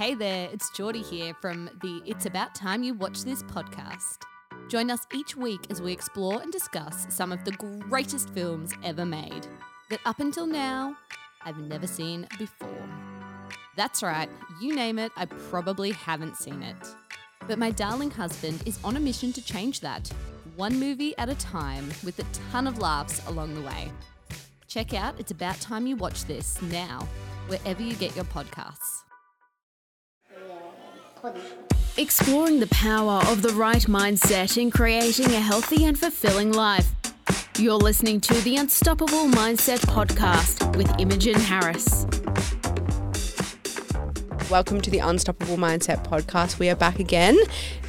Hey there, it's Geordie here from the It's About Time You Watched This podcast. Join us each week as we explore and discuss some of the greatest films ever made that up until now I've never seen before. That's right, you name it, I probably haven't seen it. But my darling husband is on a mission to change that, one movie at a time, with a ton of laughs along the way. Check out It's About Time You Watched This now, wherever you get your podcasts. Exploring the power of the right mindset in creating a healthy and fulfilling life. You're listening to the Unstoppable Mindset Podcast with Imogen Harris. Welcome to the Unstoppable Mindset podcast. We are back again.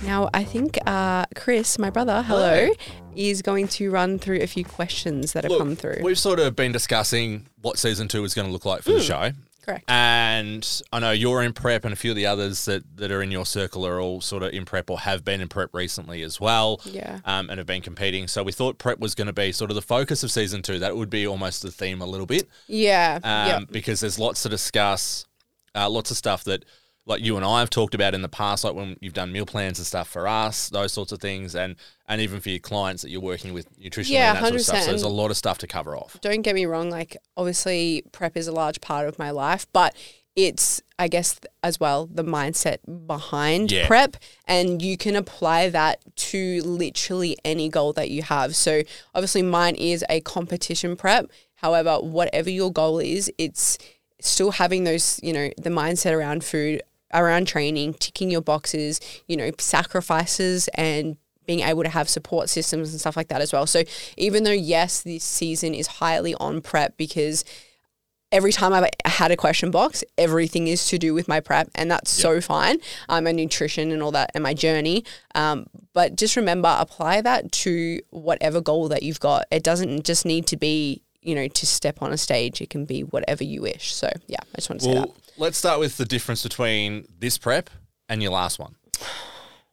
Now, I think uh, Chris, my brother, hello, Hello. is going to run through a few questions that have Look, come through. We've sort of been discussing what season two is going to look like for the show. Correct. And I know you're in prep, and a few of the others that, that are in your circle are all sort of in prep or have been in prep recently as well. Yeah. Um, and have been competing. So we thought prep was going to be sort of the focus of season two. That would be almost the theme a little bit. yeah. Um, yeah. Because there's lots to discuss, uh, lots of stuff that like you and I have talked about in the past, like when you've done meal plans and stuff for us, those sorts of things, and and even for your clients that you're working with nutritionally Yeah, and that sort of stuff. 100%. So there's a lot of stuff to cover off. Don't get me wrong. Like, obviously, prep is a large part of my life, but it's, I guess, as well, the mindset behind Yeah. prep. And you can apply that to literally any goal that you have. So, obviously, mine is a competition prep. However, whatever your goal is, it's still having those, you know, the mindset around food, around training, ticking your boxes, you know, sacrifices and being able to have support systems and stuff like that as well. So even though yes, this season is highly on prep because every time I've had a question box, everything is to do with my prep, and that's so fine. Um, and nutrition and all that, and my journey. Um, but just remember, apply that to whatever goal that you've got. It doesn't just need to be, you know, to step on a stage. It can be whatever you wish. So yeah, I just want to say that. Let's start with the difference between this prep and your last one.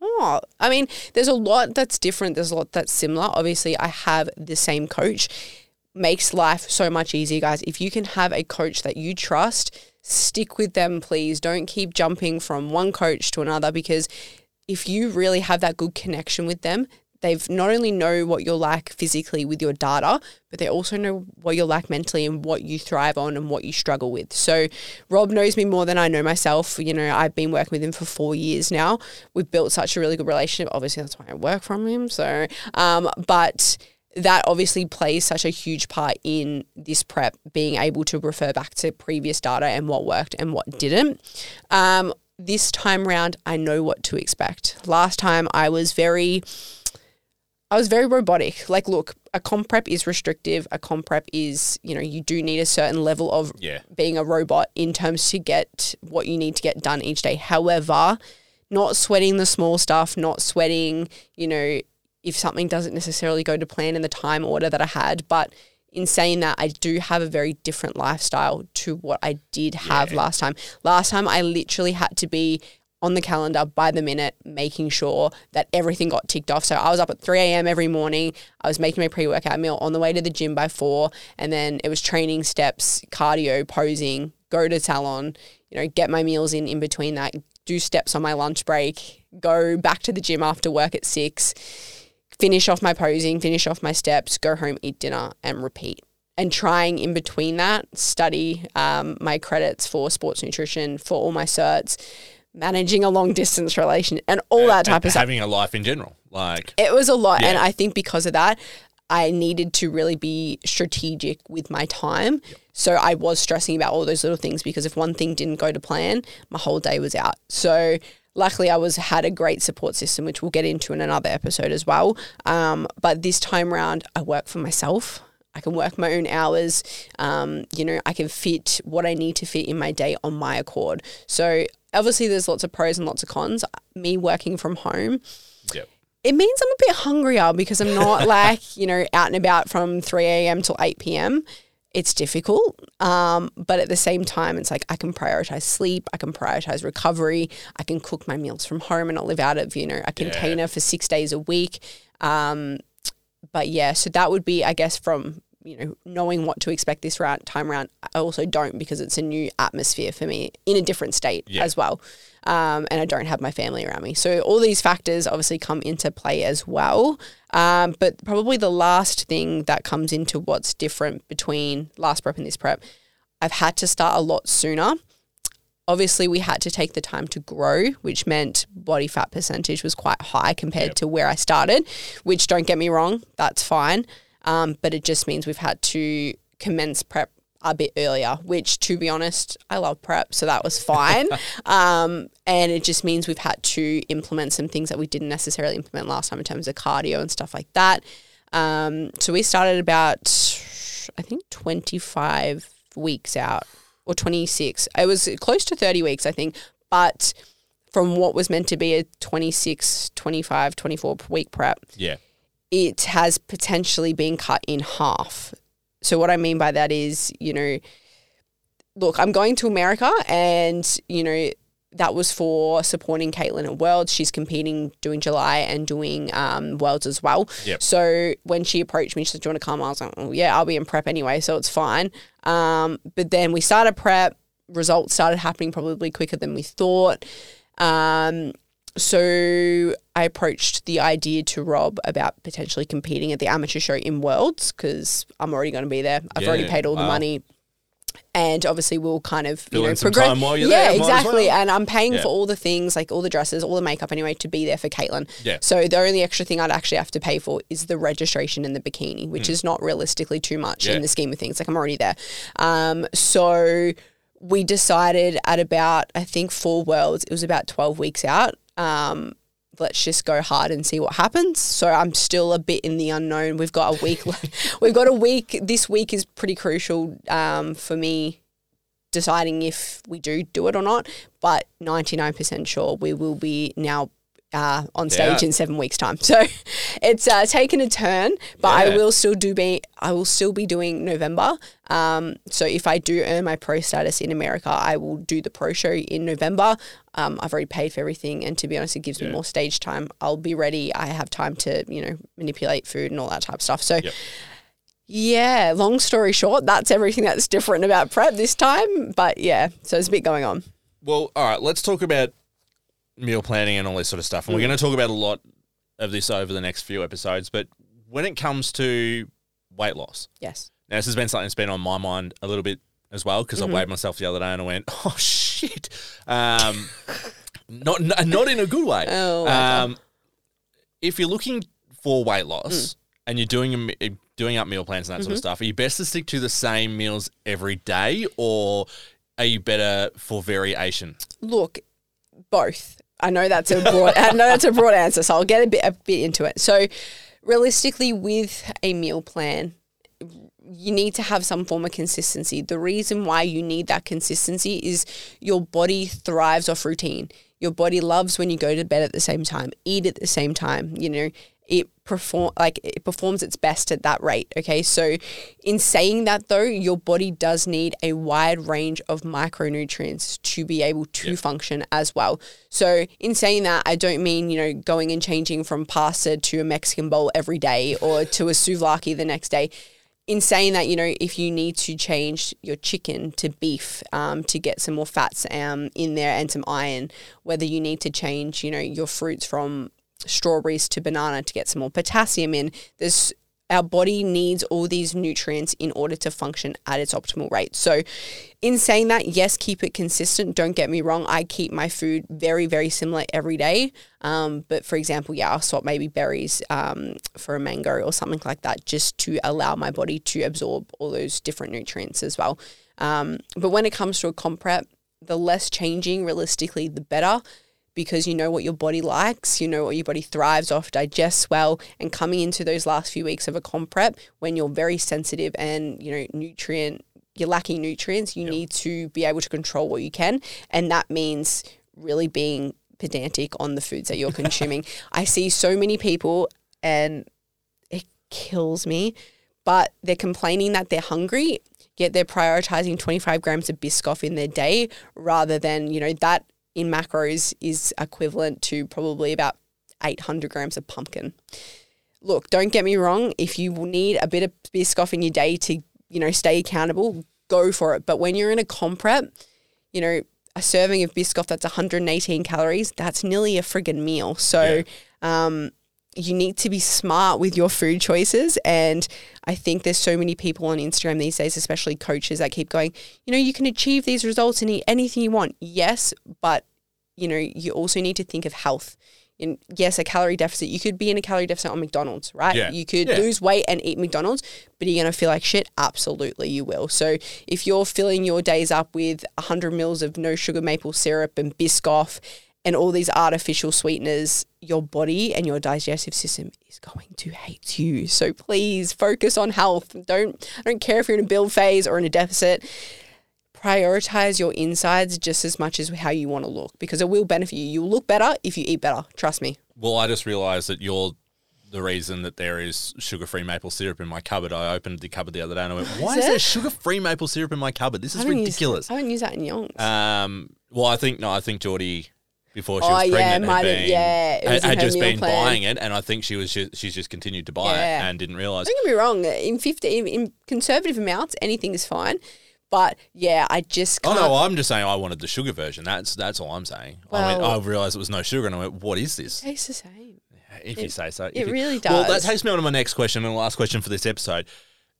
Oh, I mean, there's a lot that's different. There's a lot that's similar. Obviously, I have the same coach. Makes life so much easier, guys. If you can have a coach that you trust, stick with them, please. Don't keep jumping from one coach to another because if you really have that good connection with them, they've not only know what you're like physically with your data, but they also know what you're like mentally and what you thrive on and what you struggle with. So Rob knows me more than I know myself. You know, I've been working with him for four years now. We've built such a really good relationship. Obviously, that's why I work from him. So, um, but that obviously plays such a huge part in this prep, being able to refer back to previous data and what worked and what didn't. Um, this time round, I know what to expect. Last time, I was very I was very robotic. Like, look, a comp prep is restrictive. A comp prep is, you know, you do need a certain level of Yeah. being a robot in terms to get what you need to get done each day. However, not sweating the small stuff, not sweating, you know, if something doesn't necessarily go to plan in the time order that I had. But in saying that, I do have a very different lifestyle to what I did have last time. Last time, I literally had to be on the calendar by the minute, making sure that everything got ticked off. So I was up at 3 a.m. every morning. I was making my pre workout meal on the way to the gym by four. And then it was training steps, cardio, posing, go to salon, you know, get my meals in in between that, do steps on my lunch break, go back to the gym after work at six, finish off my posing, finish off my steps, go home, eat dinner, and repeat. And trying in between that, study um, my credits for sports nutrition, for all my certs, managing a long distance relation, and all that type of stuff. having a life in general. Like, It was a lot. And I think because of that, I needed to really be strategic with my time. So I was stressing about all those little things because if one thing didn't go to plan, my whole day was out. So luckily I was had a great support system, which we'll get into in another episode as well. Um, but this time around, I work for myself. I can work my own hours. Um, you know, I can fit what I need to fit in my day on my accord. So obviously, there's lots of pros and lots of cons. Me working from home, yeah. it means I'm a bit hungrier because I'm not like, you know, out and about from 3 a.m. till 8 p.m. It's difficult. Um, but at the same time, it's like I can prioritize sleep, I can prioritize recovery, I can cook my meals from home and not live out of, you know, a container for six days a week. Um, but yeah, so that would be, I guess, from you know, knowing what to expect this round time round, I also don't because it's a new atmosphere for me in a different state Yeah. as well. Um, and I don't have my family around me. So all these factors obviously come into play as well. Um, but probably the last thing that comes into what's different between last prep and this prep, I've had to start a lot sooner. Obviously, we had to take the time to grow, which meant body fat percentage was quite high compared Yep. to where I started, which don't get me wrong, that's fine. Um, but it just means we've had to commence prep a bit earlier, which to be honest, I love prep, so that was fine. um, and it just means we've had to implement some things that we didn't necessarily implement last time in terms of cardio and stuff like that. Um, so we started about, I think, 25 weeks out or 26. It was close to 30 weeks, I think. But from what was meant to be a 26, 25, 24 week prep, Yeah. It has potentially been cut in half. So what I mean by that is, you know, look, I'm going to America and, you know, that was for supporting Caitlin at Worlds. She's competing doing July and doing um, Worlds as well. Yep. So when she approached me, she said, Do you want to come? I was like, oh, Yeah, I'll be in prep anyway, so it's fine. Um, but then we started prep, results started happening probably quicker than we thought. Um, so I approached the idea to Rob about potentially competing at the amateur show in Worlds because I'm already going to be there. I've already paid all the money. And obviously, we'll kind of Fill you know progress. time while you're yeah, there, exactly. well. And I'm paying Yeah. for all the things, like all the dresses, all the makeup, anyway, to be there for Caitlin. Yeah. So the only extra thing I'd actually have to pay for is the registration and the bikini, which Hmm. is not realistically too much Yeah. in the scheme of things. Like I'm already there. Um, so we decided at about I think four worlds, it was about twelve weeks out. Um, let's just go hard and see what happens. So I'm still a bit in the unknown. We've got a week. we've got a week. This week is pretty crucial um, for me deciding if we do do it or not. But 99% sure we will be now uh, on stage Yeah. in seven weeks' time. So it's uh, taken a turn, but I will still do be I will still be doing November. Um, so if I do earn my pro status in America, I will do the pro show in November. Um, I've already paid for everything, and to be honest, it gives me more stage time. I'll be ready. I have time to you know manipulate food and all that type of stuff. So. Yep. Yeah, long story short, that's everything that's different about prep this time. But yeah, so there's a bit going on. Well, all right, let's talk about meal planning and all this sort of stuff. And we're going to talk about a lot of this over the next few episodes. But when it comes to weight loss, Yes. now this has been something that's been on my mind a little bit as well because Mm-hmm. I weighed myself the other day and I went, oh shit, um, not not in a good way. Oh, um, if you're looking for weight loss Mm. and you're doing a, doing up meal plans and that Mm-hmm. sort of stuff, are you best to stick to the same meals every day, or are you better for variation? Look, both. I know that's a broad. I know that's a broad answer, so I'll get a bit a bit into it. So, realistically, with a meal plan, you need to have some form of consistency. The reason why you need that consistency is your body thrives off routine. Your body loves when you go to bed at the same time, eat at the same time. You know, it perform like it performs its best at that rate. Okay, so in saying that though, your body does need a wide range of micronutrients to be able to function as well. So in saying that, I don't mean you know going and changing from pasta to a Mexican bowl every day or to a souvlaki the next day in saying that, you know, if you need to change your chicken to beef um, to get some more fats um, in there and some iron, whether you need to change, you know, your fruits from strawberries to banana to get some more potassium in, there's our body needs all these nutrients in order to function at its optimal rate. So, in saying that, yes, keep it consistent. Don't get me wrong. I keep my food very, very similar every day. Um, but for example, yeah, I'll swap maybe berries um, for a mango or something like that just to allow my body to absorb all those different nutrients as well. Um, but when it comes to a comp prep, the less changing realistically, the better because you know what your body likes, you know what your body thrives off, digests well, and coming into those last few weeks of a comp prep when you're very sensitive and you know nutrient you're lacking nutrients, you need to be able to control what you can, and that means really being pedantic on the foods that you're consuming. I see so many people, and it kills me, but they're complaining that they're hungry. Yet they're prioritizing 25 grams of Biscoff in their day rather than, you know, that in macros is equivalent to probably about 800 grams of pumpkin. look, don't get me wrong. If you need a bit of Biscoff in your day to, you know, stay accountable, go for it. But when you're in a comp prep, you know, a serving of Biscoff that's 118 calories, that's nearly a friggin' meal. So, um, you need to be smart with your food choices. And I think there's so many people on Instagram these days, especially coaches, that keep going, you know, you can achieve these results and eat anything you want. Yes, but, you know, you also need to think of health. In, yes, a calorie deficit. You could be in a calorie deficit on McDonald's, right? Yeah. You could Yeah. lose weight and eat McDonald's, but are you going to feel like shit? Absolutely, you will. So if you're filling your days up with 100 mils of no sugar maple syrup and Biscoff and all these artificial sweeteners, your body and your digestive system is going to hate you. So please focus on health. Don't I don't care if you're in a build phase or in a deficit. Prioritize your insides just as much as how you want to look because it will benefit you. You'll look better if you eat better. Trust me. Well, I just realised that you're the reason that there is sugar-free maple syrup in my cupboard. I opened the cupboard the other day and I went, "Why is, Is there sugar-free maple syrup in my cupboard? This is I don't use- ridiculous." I don't use that in yonks. Um, well, I think no, I think Geordie before she Oh, was yeah, pregnant might had, been, yeah, it had, had just been plan. buying it, and I think she was just, she's just continued to buy Yeah. it and didn't realize. Don't get me wrong. In fifty, in, in conservative amounts, anything is fine. But yeah, I just Oh can't. no, I'm just saying I wanted the sugar version. That's that's all I'm saying. I mean, I realised it was no sugar, and I went, "What is this?" tastes the same. If you say so. it you- really does. Well, that takes me on to my next question and last question for this episode.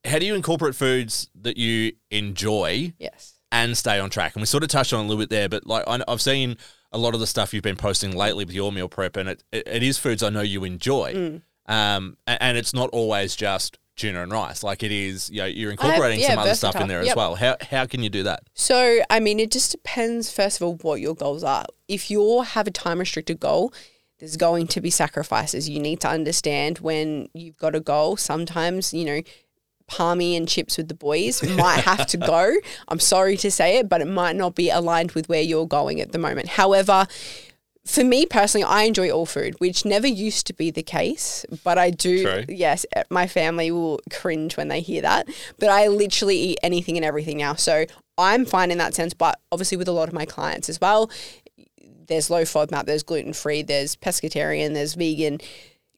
How do you incorporate foods that you enjoy Yes. and stay on track? And we sort of touched on a little bit there, but like I, I've seen a lot of the stuff you've been posting lately with your meal prep, and it, it, it is foods I know you enjoy. Mm. Um, a- and, it's not always just tuna and rice. Like it is, you know, you're incorporating yeah, some other stuff in there as well. How how can you do that? So, I mean, it just depends, first of all, what your goals are. If you have a time restricted goal, there's going to be sacrifices. You need to understand when you've got a goal. Sometimes, you know, parmy and chips with the boys might have to go. I'm sorry to say it, but it might not be aligned with where you're going at the moment. However, for me personally, I enjoy all food, which never used to be the case, but I do. True. Yes, my family will cringe when they hear that, but I literally eat anything and everything now. So I'm fine in that sense, but obviously with a lot of my clients as well, there's low FODMAP, there's gluten free, there's pescatarian, there's vegan.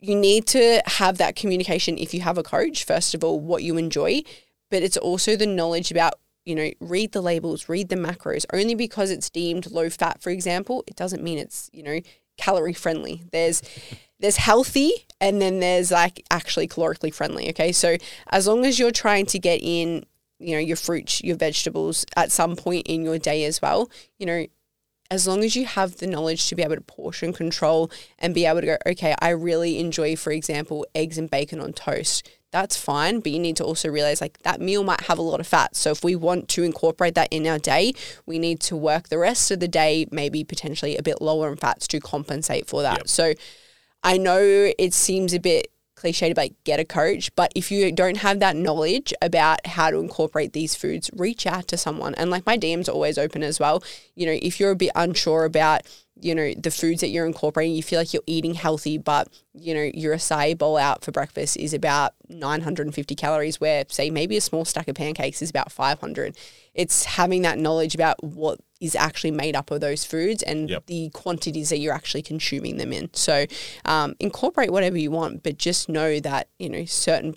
You need to have that communication if you have a coach, first of all, what you enjoy, but it's also the knowledge about, you know, read the labels, read the macros. Only because it's deemed low fat, for example, it doesn't mean it's, you know, calorie friendly. There's there's healthy and then there's like actually calorically friendly. Okay. So as long as you're trying to get in, you know, your fruits, your vegetables at some point in your day as well, you know, as long as you have the knowledge to be able to portion control and be able to go, okay, I really enjoy, for example, eggs and bacon on toast. That's fine, but you need to also realize like that meal might have a lot of fat. So if we want to incorporate that in our day, we need to work the rest of the day maybe potentially a bit lower in fats to compensate for that. Yep. So I know it seems a bit cliche to like get a coach, but if you don't have that knowledge about how to incorporate these foods, reach out to someone. And like my DMs are always open as well. You know, if you're a bit unsure about, you know, the foods that you're incorporating, you feel like you're eating healthy, but you know, your acai bowl out for breakfast is about 950 calories, where say maybe a small stack of pancakes is about 500. It's having that knowledge about what is actually made up of those foods and Yep. the quantities that you're actually consuming them in. So um, incorporate whatever you want, but just know that you know certain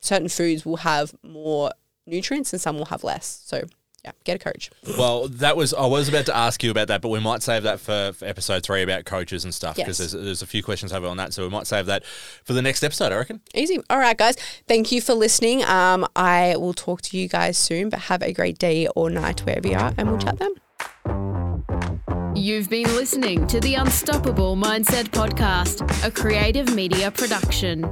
certain foods will have more nutrients and some will have less. So yeah, get a coach. Well, that was I was about to ask you about that, but we might save that for, for episode three about coaches and stuff because Yes. there's there's a few questions over on that, so we might save that for the next episode. I reckon. Easy. All right, guys. Thank you for listening. Um, I will talk to you guys soon, but have a great day or night wherever you are, and we'll chat then. You've been listening to the Unstoppable Mindset Podcast, a creative media production.